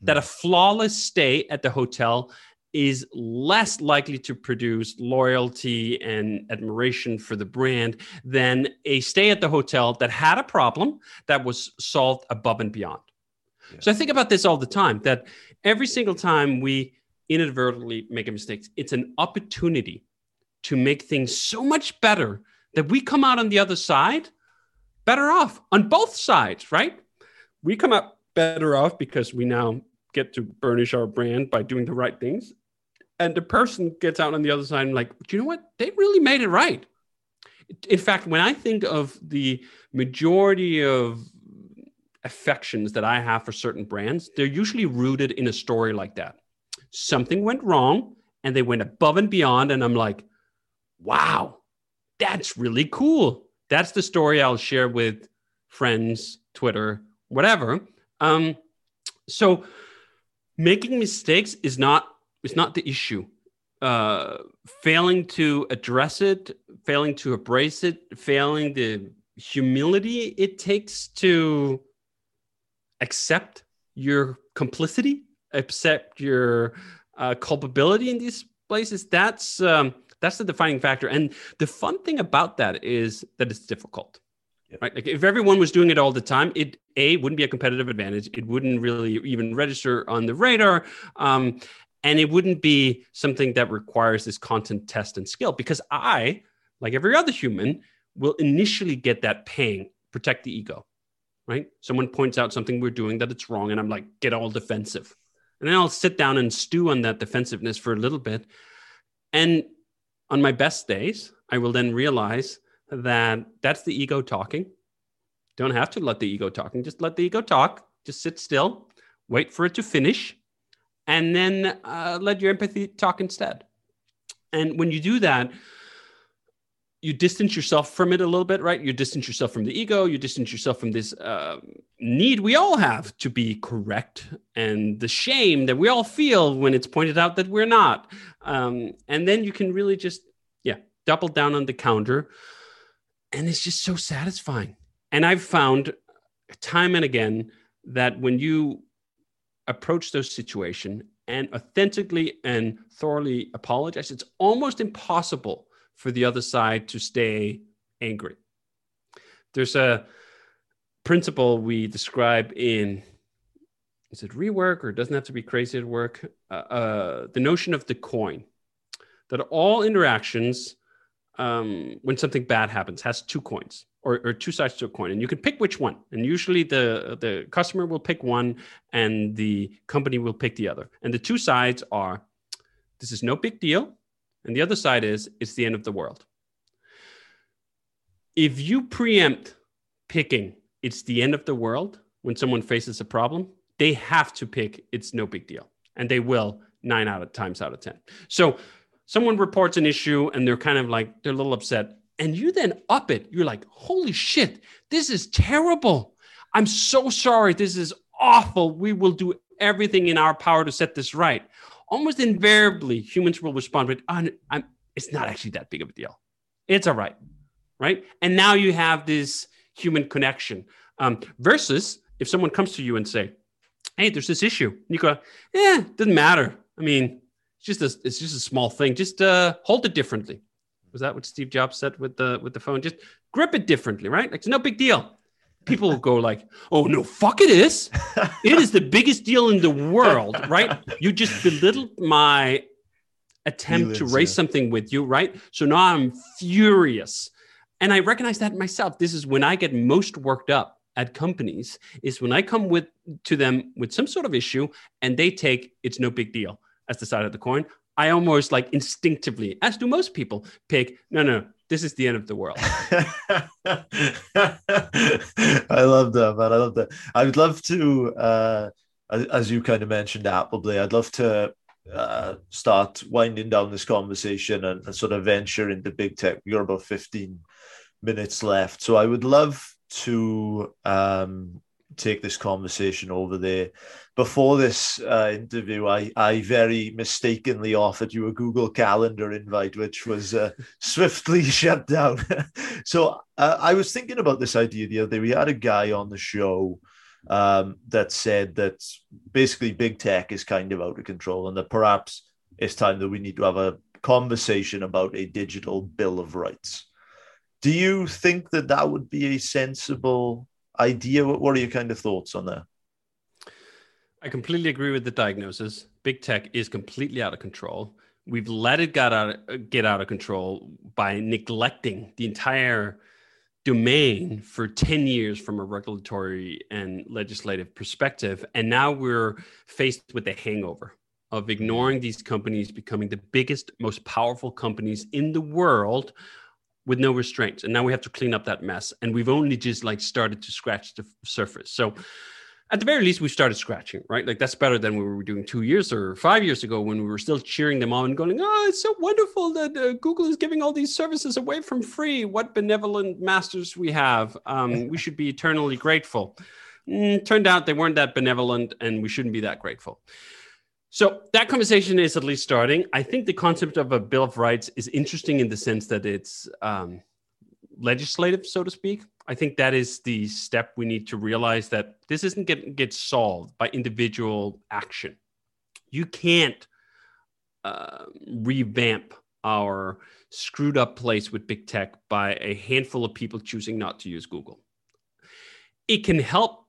that a flawless stay at the hotel is less likely to produce loyalty and admiration for the brand than a stay at the hotel that had a problem that was solved above and beyond. Yeah. So I think about this all the time that every single time we inadvertently make a mistake, it's an opportunity to make things so much better that we come out on the other side better off on both sides, right? we come out better off because we now get to burnish our brand by doing the right things. And the person gets out on the other side and like, do you know what? They really made it right. In fact, when I think of the majority of affections that I have for certain brands, they're usually rooted in a story like that. Something went wrong and they went above and beyond. And I'm like, wow, that's really cool. That's the story I'll share with friends, Twitter, whatever. Um, so making mistakes is not is not the issue. Uh, failing to address it, failing to embrace it, failing the humility it takes to accept your complicity, accept your uh, culpability in these places. That's um, that's the defining factor. And the fun thing about that is that it's difficult. Yep. Right. Like if everyone was doing it all the time, it a wouldn't be a competitive advantage. It wouldn't really even register on the radar. Um, and it wouldn't be something that requires this content test and skill because I, like every other human, will initially get that pang, protect the ego. Right. Someone points out something we're doing that it's wrong, and I'm like, get all defensive. And then I'll sit down and stew on that defensiveness for a little bit. And on my best days, I will then realize that that's the ego talking. Don't have to let the ego talking, just let the ego talk. Just sit still, wait for it to finish, and then uh, let your empathy talk instead. And when you do that, you distance yourself from it a little bit, right? You distance yourself from the ego. You distance yourself from this uh, need we all have to be correct and the shame that we all feel when it's pointed out that we're not. Um, and then you can really just, yeah, double down on the counter and it's just so satisfying. And I've found time and again that when you approach those situations and authentically and thoroughly apologize, it's almost impossible for the other side to stay angry. There's a principle we describe in is it rework or it doesn't have to be crazy at work? Uh, uh, the notion of the coin that all interactions um, when something bad happens has two coins or, or, two sides to a coin and you can pick which one and usually the the customer will pick one and the company will pick the other and the two sides are this is no big deal and the other side is it's the end of the world. If you preempt picking it's the end of the world when someone faces a problem they have to pick it's no big deal. And they will nine out of times out of ten. So someone reports an issue and they're kind of like they're a little upset. And you then up it. You're like holy shit this is terrible. I'm so sorry. This is awful. We will do everything in our power to set this right almost invariably humans will respond with oh, I'm, it's not actually that big of a deal it's all right right and now you have this human connection um, versus if someone comes to you and say hey there's this issue and you go yeah doesn't matter i mean it's just a it's just a small thing. Just uh, hold it differently. Was that what Steve Jobs said with the with the phone? Just grip it differently, right? Like it's no big deal. People will go like, "Oh no, fuck it is! It is the biggest deal in the world, right?" You just belittled my attempt Feelings, to raise yeah. something with you, right? So now I'm furious, and I recognize that myself. This is when I get most worked up at companies. Is when I come with to them with some sort of issue, and they take it's no big deal as the side of the coin, I almost like instinctively, as do most people, pick no, no, this is the end of the world. I love that, man. I love that. I would love to, uh, as you kind of mentioned, Appleby, I'd love to uh, start winding down this conversation and, and, sort of venture into big tech. We're about 15 minutes left. So I would love to um, take this conversation over there. Before this uh, interview, I, I very mistakenly offered you a Google Calendar invite, which was uh, swiftly shut down. so uh, I was thinking about this idea the other day. We had a guy on the show um, that said that basically big tech is kind of out of control and that perhaps it's time that we need to have a conversation about a digital bill of rights. Do you think that that would be a sensible idea? What are your kind of thoughts on that? I completely agree with the diagnosis. Big tech is completely out of control. We've let it get out, get out of control by neglecting the entire domain for 10 years from a regulatory and legislative perspective. And now we're faced with the hangover of ignoring these companies becoming the biggest, most powerful companies in the world with no restraints. And now we have to clean up that mess. And we've only just like started to scratch the surface. So at the very least, we started scratching, right? Like that's better than we were doing two years or five years ago when we were still cheering them on, and going, "Oh, it's so wonderful that uh, Google is giving all these services away from free. What benevolent masters we have! Um, we should be eternally grateful." Mm, turned out they weren't that benevolent, and we shouldn't be that grateful. So that conversation is at least starting. I think the concept of a Bill of Rights is interesting in the sense that it's um, legislative, so to speak. I think that is the step we need to realize that this isn't get get solved by individual action. You can't uh, revamp our screwed up place with big tech by a handful of people choosing not to use Google. It can help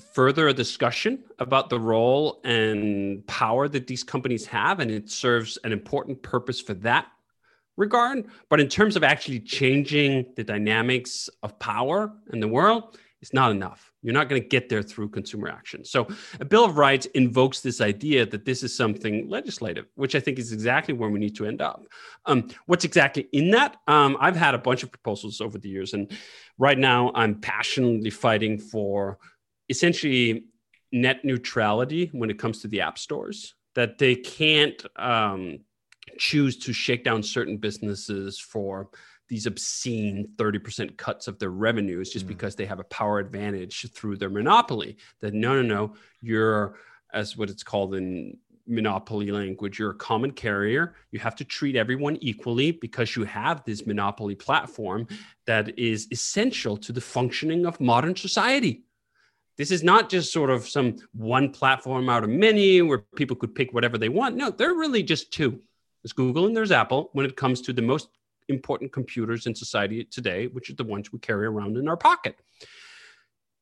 further a discussion about the role and power that these companies have, and it serves an important purpose for that regard. But in terms of actually changing the dynamics of power in the world, it's not enough. You're not going to get there through consumer action. So, a Bill of Rights invokes this idea that this is something legislative, which I think is exactly where we need to end up. Um, what's exactly in that? Um, I've had a bunch of proposals over the years, and right now I'm passionately fighting for essentially net neutrality when it comes to the app stores, that they can't um, choose to shake down certain businesses for these obscene 30% cuts of their revenues just mm. because they have a power advantage through their monopoly. That no, no, no, you're, as what it's called in monopoly language, you're a common carrier. You have to treat everyone equally because you have this monopoly platform that is essential to the functioning of modern society. This is not just sort of some one platform out of many where people could pick whatever they want. No, they're really just two. There's Google and there's Apple when it comes to the most important computers in society today, which are the ones we carry around in our pocket.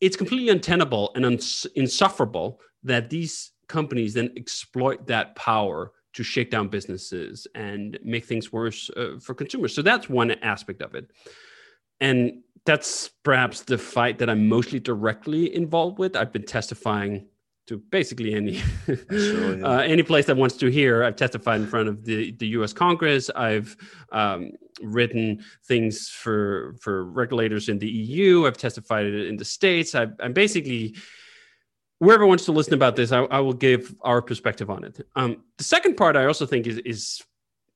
It's completely untenable and uns- insufferable that these companies then exploit that power to shake down businesses and make things worse uh, for consumers. So that's one aspect of it. And that's perhaps the fight that I'm mostly directly involved with. I've been testifying to basically any sure, yeah. uh, any place that wants to hear. I've testified in front of the, the U.S. Congress. I've um, written things for for regulators in the EU. I've testified in the states. i am basically whoever wants to listen about this, I, I will give our perspective on it. Um, the second part I also think is is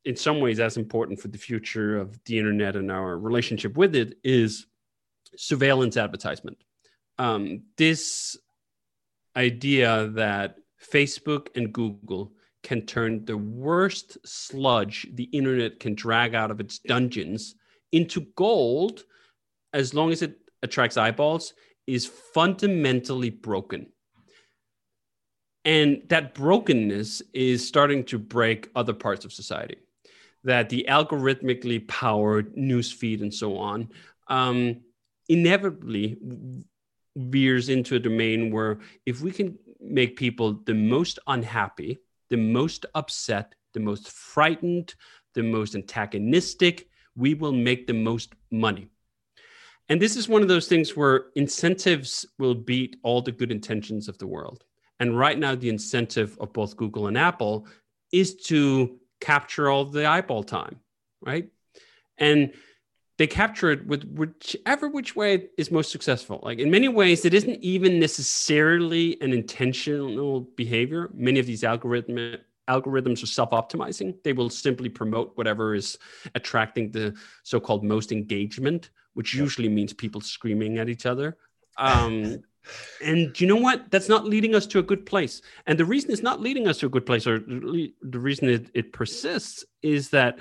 in some ways as important for the future of the internet and our relationship with it is surveillance advertisement. Um, this idea that Facebook and Google can turn the worst sludge the internet can drag out of its dungeons into gold as long as it attracts eyeballs is fundamentally broken. And that brokenness is starting to break other parts of society. That the algorithmically powered newsfeed and so on um, inevitably veers into a domain where if we can make people the most unhappy, the most upset, the most frightened, the most antagonistic, we will make the most money. And this is one of those things where incentives will beat all the good intentions of the world. And right now, the incentive of both Google and Apple is to capture all the eyeball time, right? And they capture it with whichever which way is most successful. Like in many ways, it isn't even necessarily an intentional behavior. Many of these algorithm algorithms are self-optimizing. They will simply promote whatever is attracting the so-called most engagement, which usually means people screaming at each other. Um, and you know what? That's not leading us to a good place. And the reason it's not leading us to a good place, or the reason it, it persists, is that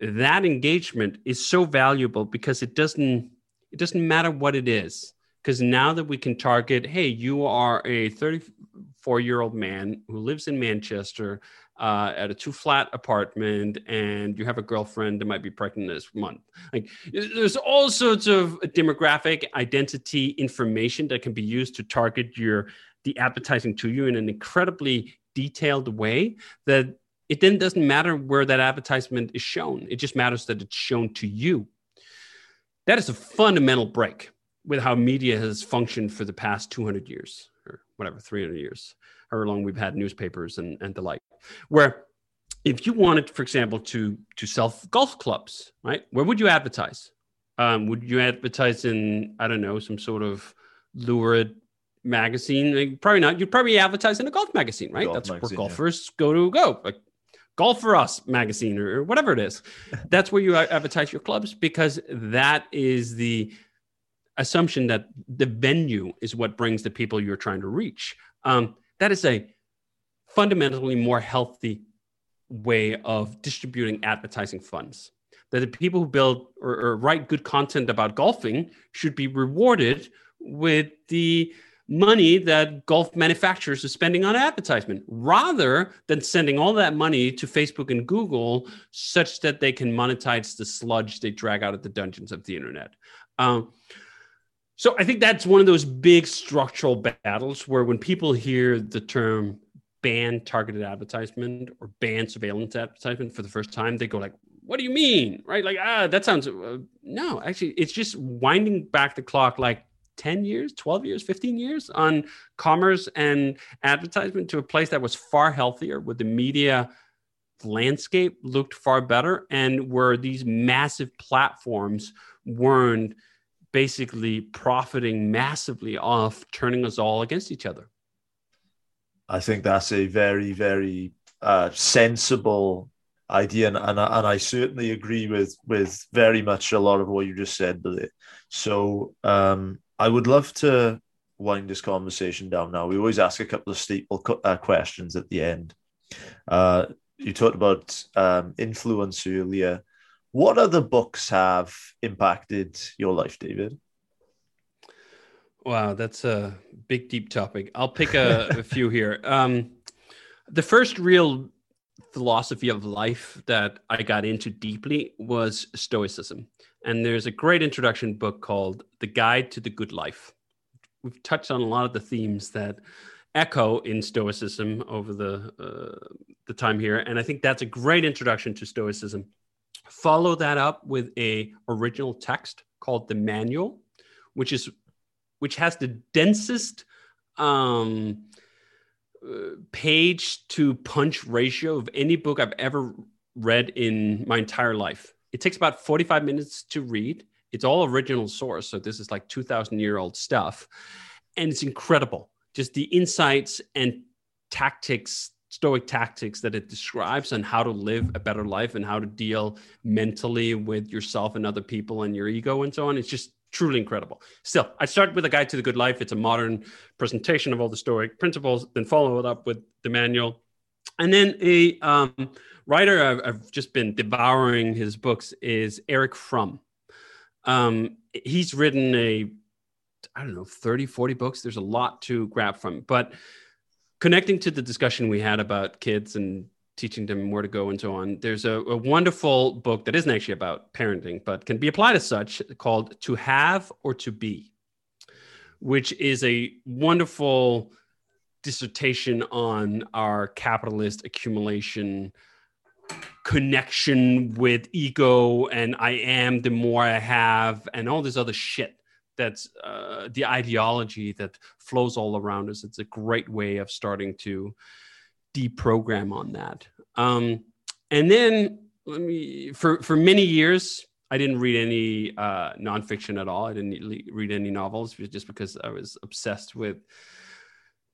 that engagement is so valuable because it doesn't it doesn't matter what it is. Because now that we can target hey you are a 34 year old man who lives in manchester uh, at a two flat apartment and you have a girlfriend that might be pregnant this month. Like there's all sorts of demographic identity information that can be used to target your the advertising to you in an incredibly detailed way that it then doesn't matter where that advertisement is shown. It just matters that it's shown to you. that is a fundamental break with how media has functioned for the past 200 years or whatever 300 years however long we've had newspapers and, and the like where if you wanted for example to to sell golf clubs right where would you advertise um, would you advertise in i don't know some sort of lurid magazine like, probably not you'd probably advertise in a golf magazine right Golf that's magazine, where yeah. golfers go to go like golf for us magazine or, whatever it is that's where you advertise your clubs because that is the assumption that the venue is what brings the people you're trying to reach. Um, that is a fundamentally more healthy way of distributing advertising funds. That the people who build or, or write good content about golfing should be rewarded with the money that golf manufacturers are spending on advertisement rather than sending all that money to Facebook and Google such that they can monetize the sludge they drag out of the dungeons of the internet. Um, so I think that's one of those big structural battles where when people hear the term ban targeted advertisement or ban surveillance advertisement for the first time, they go like, "What do you mean?" Right? Like, ah, that sounds uh, no. Actually, it's just winding back the clock like 10 years, 12 years, 15 years on commerce and advertisement to a place that was far healthier where the media landscape looked far better and where these massive platforms weren't basically profiting massively off turning us all against each other. I think that's a very, very uh, sensible idea, and, and, I, and I certainly agree with with very much a lot of what you just said. So um, I would love to wind this conversation down now. We always ask a couple of staple uh, questions at the end. Uh, you talked about um, influence earlier. What other books have impacted your life, David? Wow, that's a big, deep topic. I'll pick a, a few here. Um, the first real philosophy of life that I got into deeply was Stoicism. And there's a great introduction book called The Guide to the Good Life. We've touched on a lot of the themes that echo in Stoicism over the uh, the time here, and I think that's a great introduction to Stoicism. Follow that up with a original text called the Manual, which is which has the densest um, page to punch ratio of any book I've ever read in my entire life. It takes about 45 minutes to read. It's all original source. So this is like 2000 year old stuff. And it's incredible. Just the insights and tactics, stoic tactics that it describes on how to live a better life and how to deal mentally with yourself and other people and your ego and so on. It's just truly incredible. Still, I start with a guide to the good life. It's a modern presentation of all the Stoic principles, then follow it up with the manual. And then a um, writer I've, I've, just been devouring his books is Erich Fromm. Um, he's written a, I don't know, 30, 40 books. There's a lot to grab from. But connecting to the discussion we had about kids and teaching them where to go and so on. There's a, a, wonderful book that isn't actually about parenting, but can be applied as such called To Have or To Be, which is a wonderful dissertation on our capitalist accumulation connection with ego and I am the more I have and all this other shit that's uh, the ideology that flows all around us. It's a great way of starting to deprogram on that. Um, and then let me for for many years I didn't read any uh, nonfiction at all. I didn't read any novels just because I was obsessed with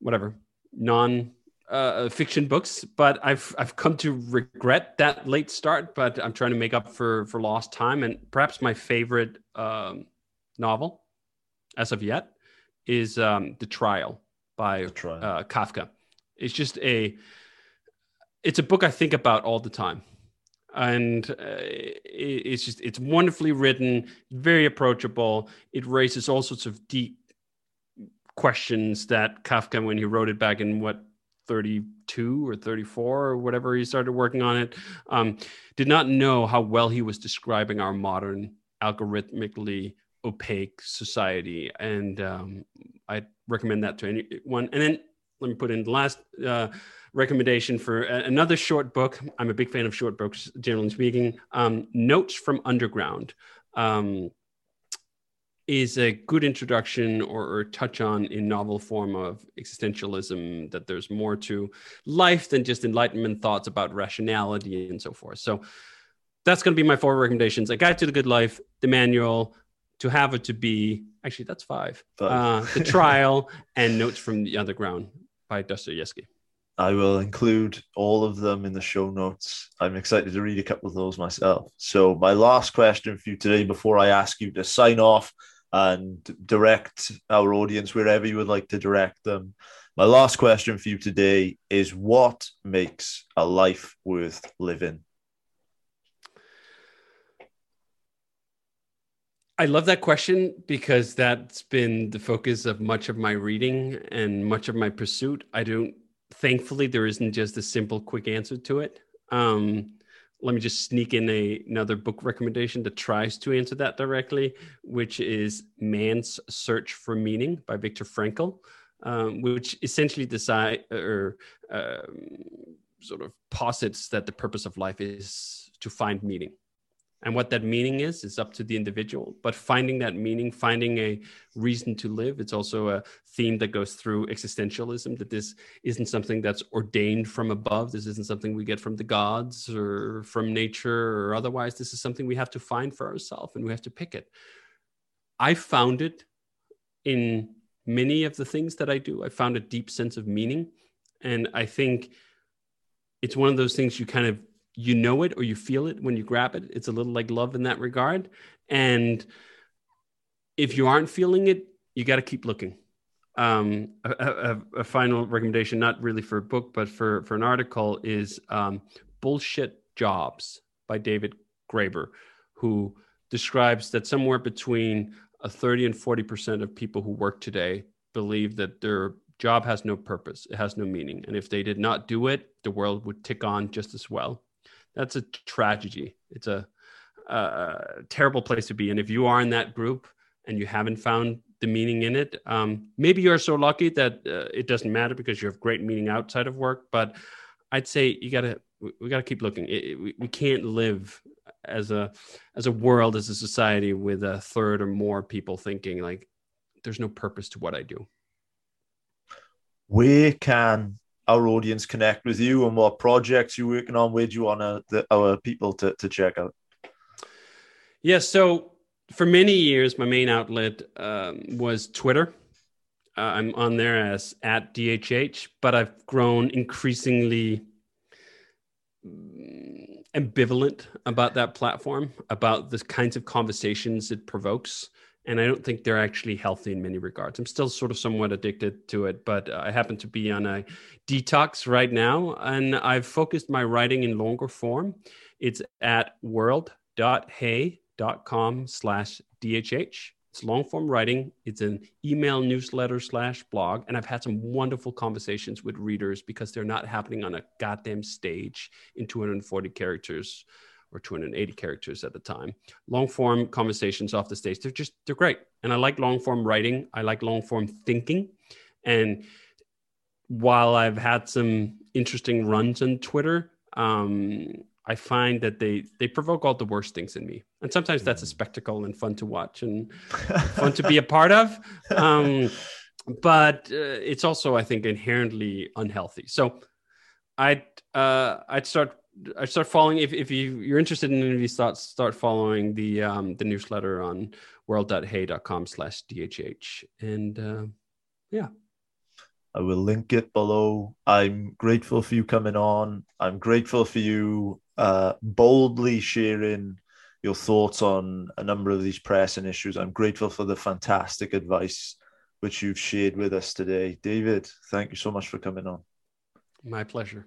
whatever non uh, fiction books. But I've I've come to regret that late start. But I'm trying to make up for for lost time. And perhaps my favorite um, novel, as of yet, is um, The Trial by Trial. Uh, Kafka. It's just a it's a book I think about all the time. And uh, it, it's just it's wonderfully written, very approachable. It raises all sorts of deep questions that Kafka, when he wrote it back in what 32 or 34 or whatever he started working on it, um, did not know how well he was describing our modern algorithmically opaque society. And um, I recommend that to anyone. And then let me put in the last uh, recommendation for another short book. I'm a big fan of short books, generally speaking. Um, Notes from Underground. Um, is a good introduction or, or touch on in novel form of existentialism that there's more to life than just enlightenment thoughts about rationality and so forth. So that's going to be my four recommendations: A Guide to the Good Life, the manual, To Have It to Be. Actually, that's five. Uh, the Trial and Notes from the Underground by Dostoevsky. I will include all of them in the show notes. I'm excited to read a couple of those myself. So, my last question for you today, before I ask you to sign off and direct our audience wherever you would like to direct them, my last question for you today is what makes a life worth living? I love that question because that's been the focus of much of my reading and much of my pursuit. I don't thankfully there isn't just a simple quick answer to it um, let me just sneak in a, another book recommendation that tries to answer that directly which is man's search for meaning by viktor frankl um, which essentially decide or um, sort of posits that the purpose of life is to find meaning and what that meaning is is up to the individual. But finding that meaning finding a reason to live it's also a theme that goes through existentialism that this isn't something that's ordained from above. This isn't something we get from the gods or from nature or otherwise. This is something we have to find for ourselves and we have to pick it. I found it in many of the things that i do. I found a deep sense of meaning. And i think it's one of those things you kind of you know it or you feel it when you grab it. It's a little like love in that regard. And if you aren't feeling it, you got to keep looking. Um, a, a, a, final recommendation, not really for a book, but for, for an article, is um, Bullshit Jobs by David Graeber, who describes that somewhere between a 30 and 40% of people who work today believe that their job has no purpose, it has no meaning. And if they did not do it, the world would tick on just as well that's a tragedy. It's a, a, terrible place to be. And if you are in that group and you haven't found the meaning in it, um, maybe you're so lucky that uh, it doesn't matter because you have great meaning outside of work. But I'd say you gotta we gotta keep looking. It, it, we, we can't live as a as a world as a society with a third or more people thinking like there's no purpose to what I do. Where can our audience connect with you and what projects you're working on? Where do you want uh, the, our people to, to check out? Yeah, so for many years, my main outlet um, was Twitter. Uh, I'm on there as at DHH, but I've grown increasingly mm, ambivalent about that platform, about the kinds of conversations it provokes and I don't think they're actually healthy in many regards. I'm still sort of somewhat addicted to it, but uh, I happen to be on a detox right now, and I've focused my writing in longer form. It's at world.hey.com slash DHH. It's long form writing. It's an email newsletter slash blog. And I've had some wonderful conversations with readers because they're not happening on a goddamn stage in 240 characters or 280 characters at the time. Long form conversations off the stage, they're just, they're great. And I like long form writing. I like long form thinking. And while I've had some interesting runs on Twitter, um, I find that they they provoke all the worst things in me, and sometimes that's a spectacle and fun to watch and fun to be a part of. Um, but uh, it's also, I think, inherently unhealthy. So I'd uh, I'd start I start following if, if you you're interested in any of these thoughts, start following the um, the newsletter on world.hey.com slash DHH. And uh, yeah. I will link it below. I'm grateful for you coming on. I'm grateful for you uh, boldly sharing your thoughts on a number of these pressing issues. I'm grateful for the fantastic advice which you've shared with us today. David, thank you so much for coming on. My pleasure.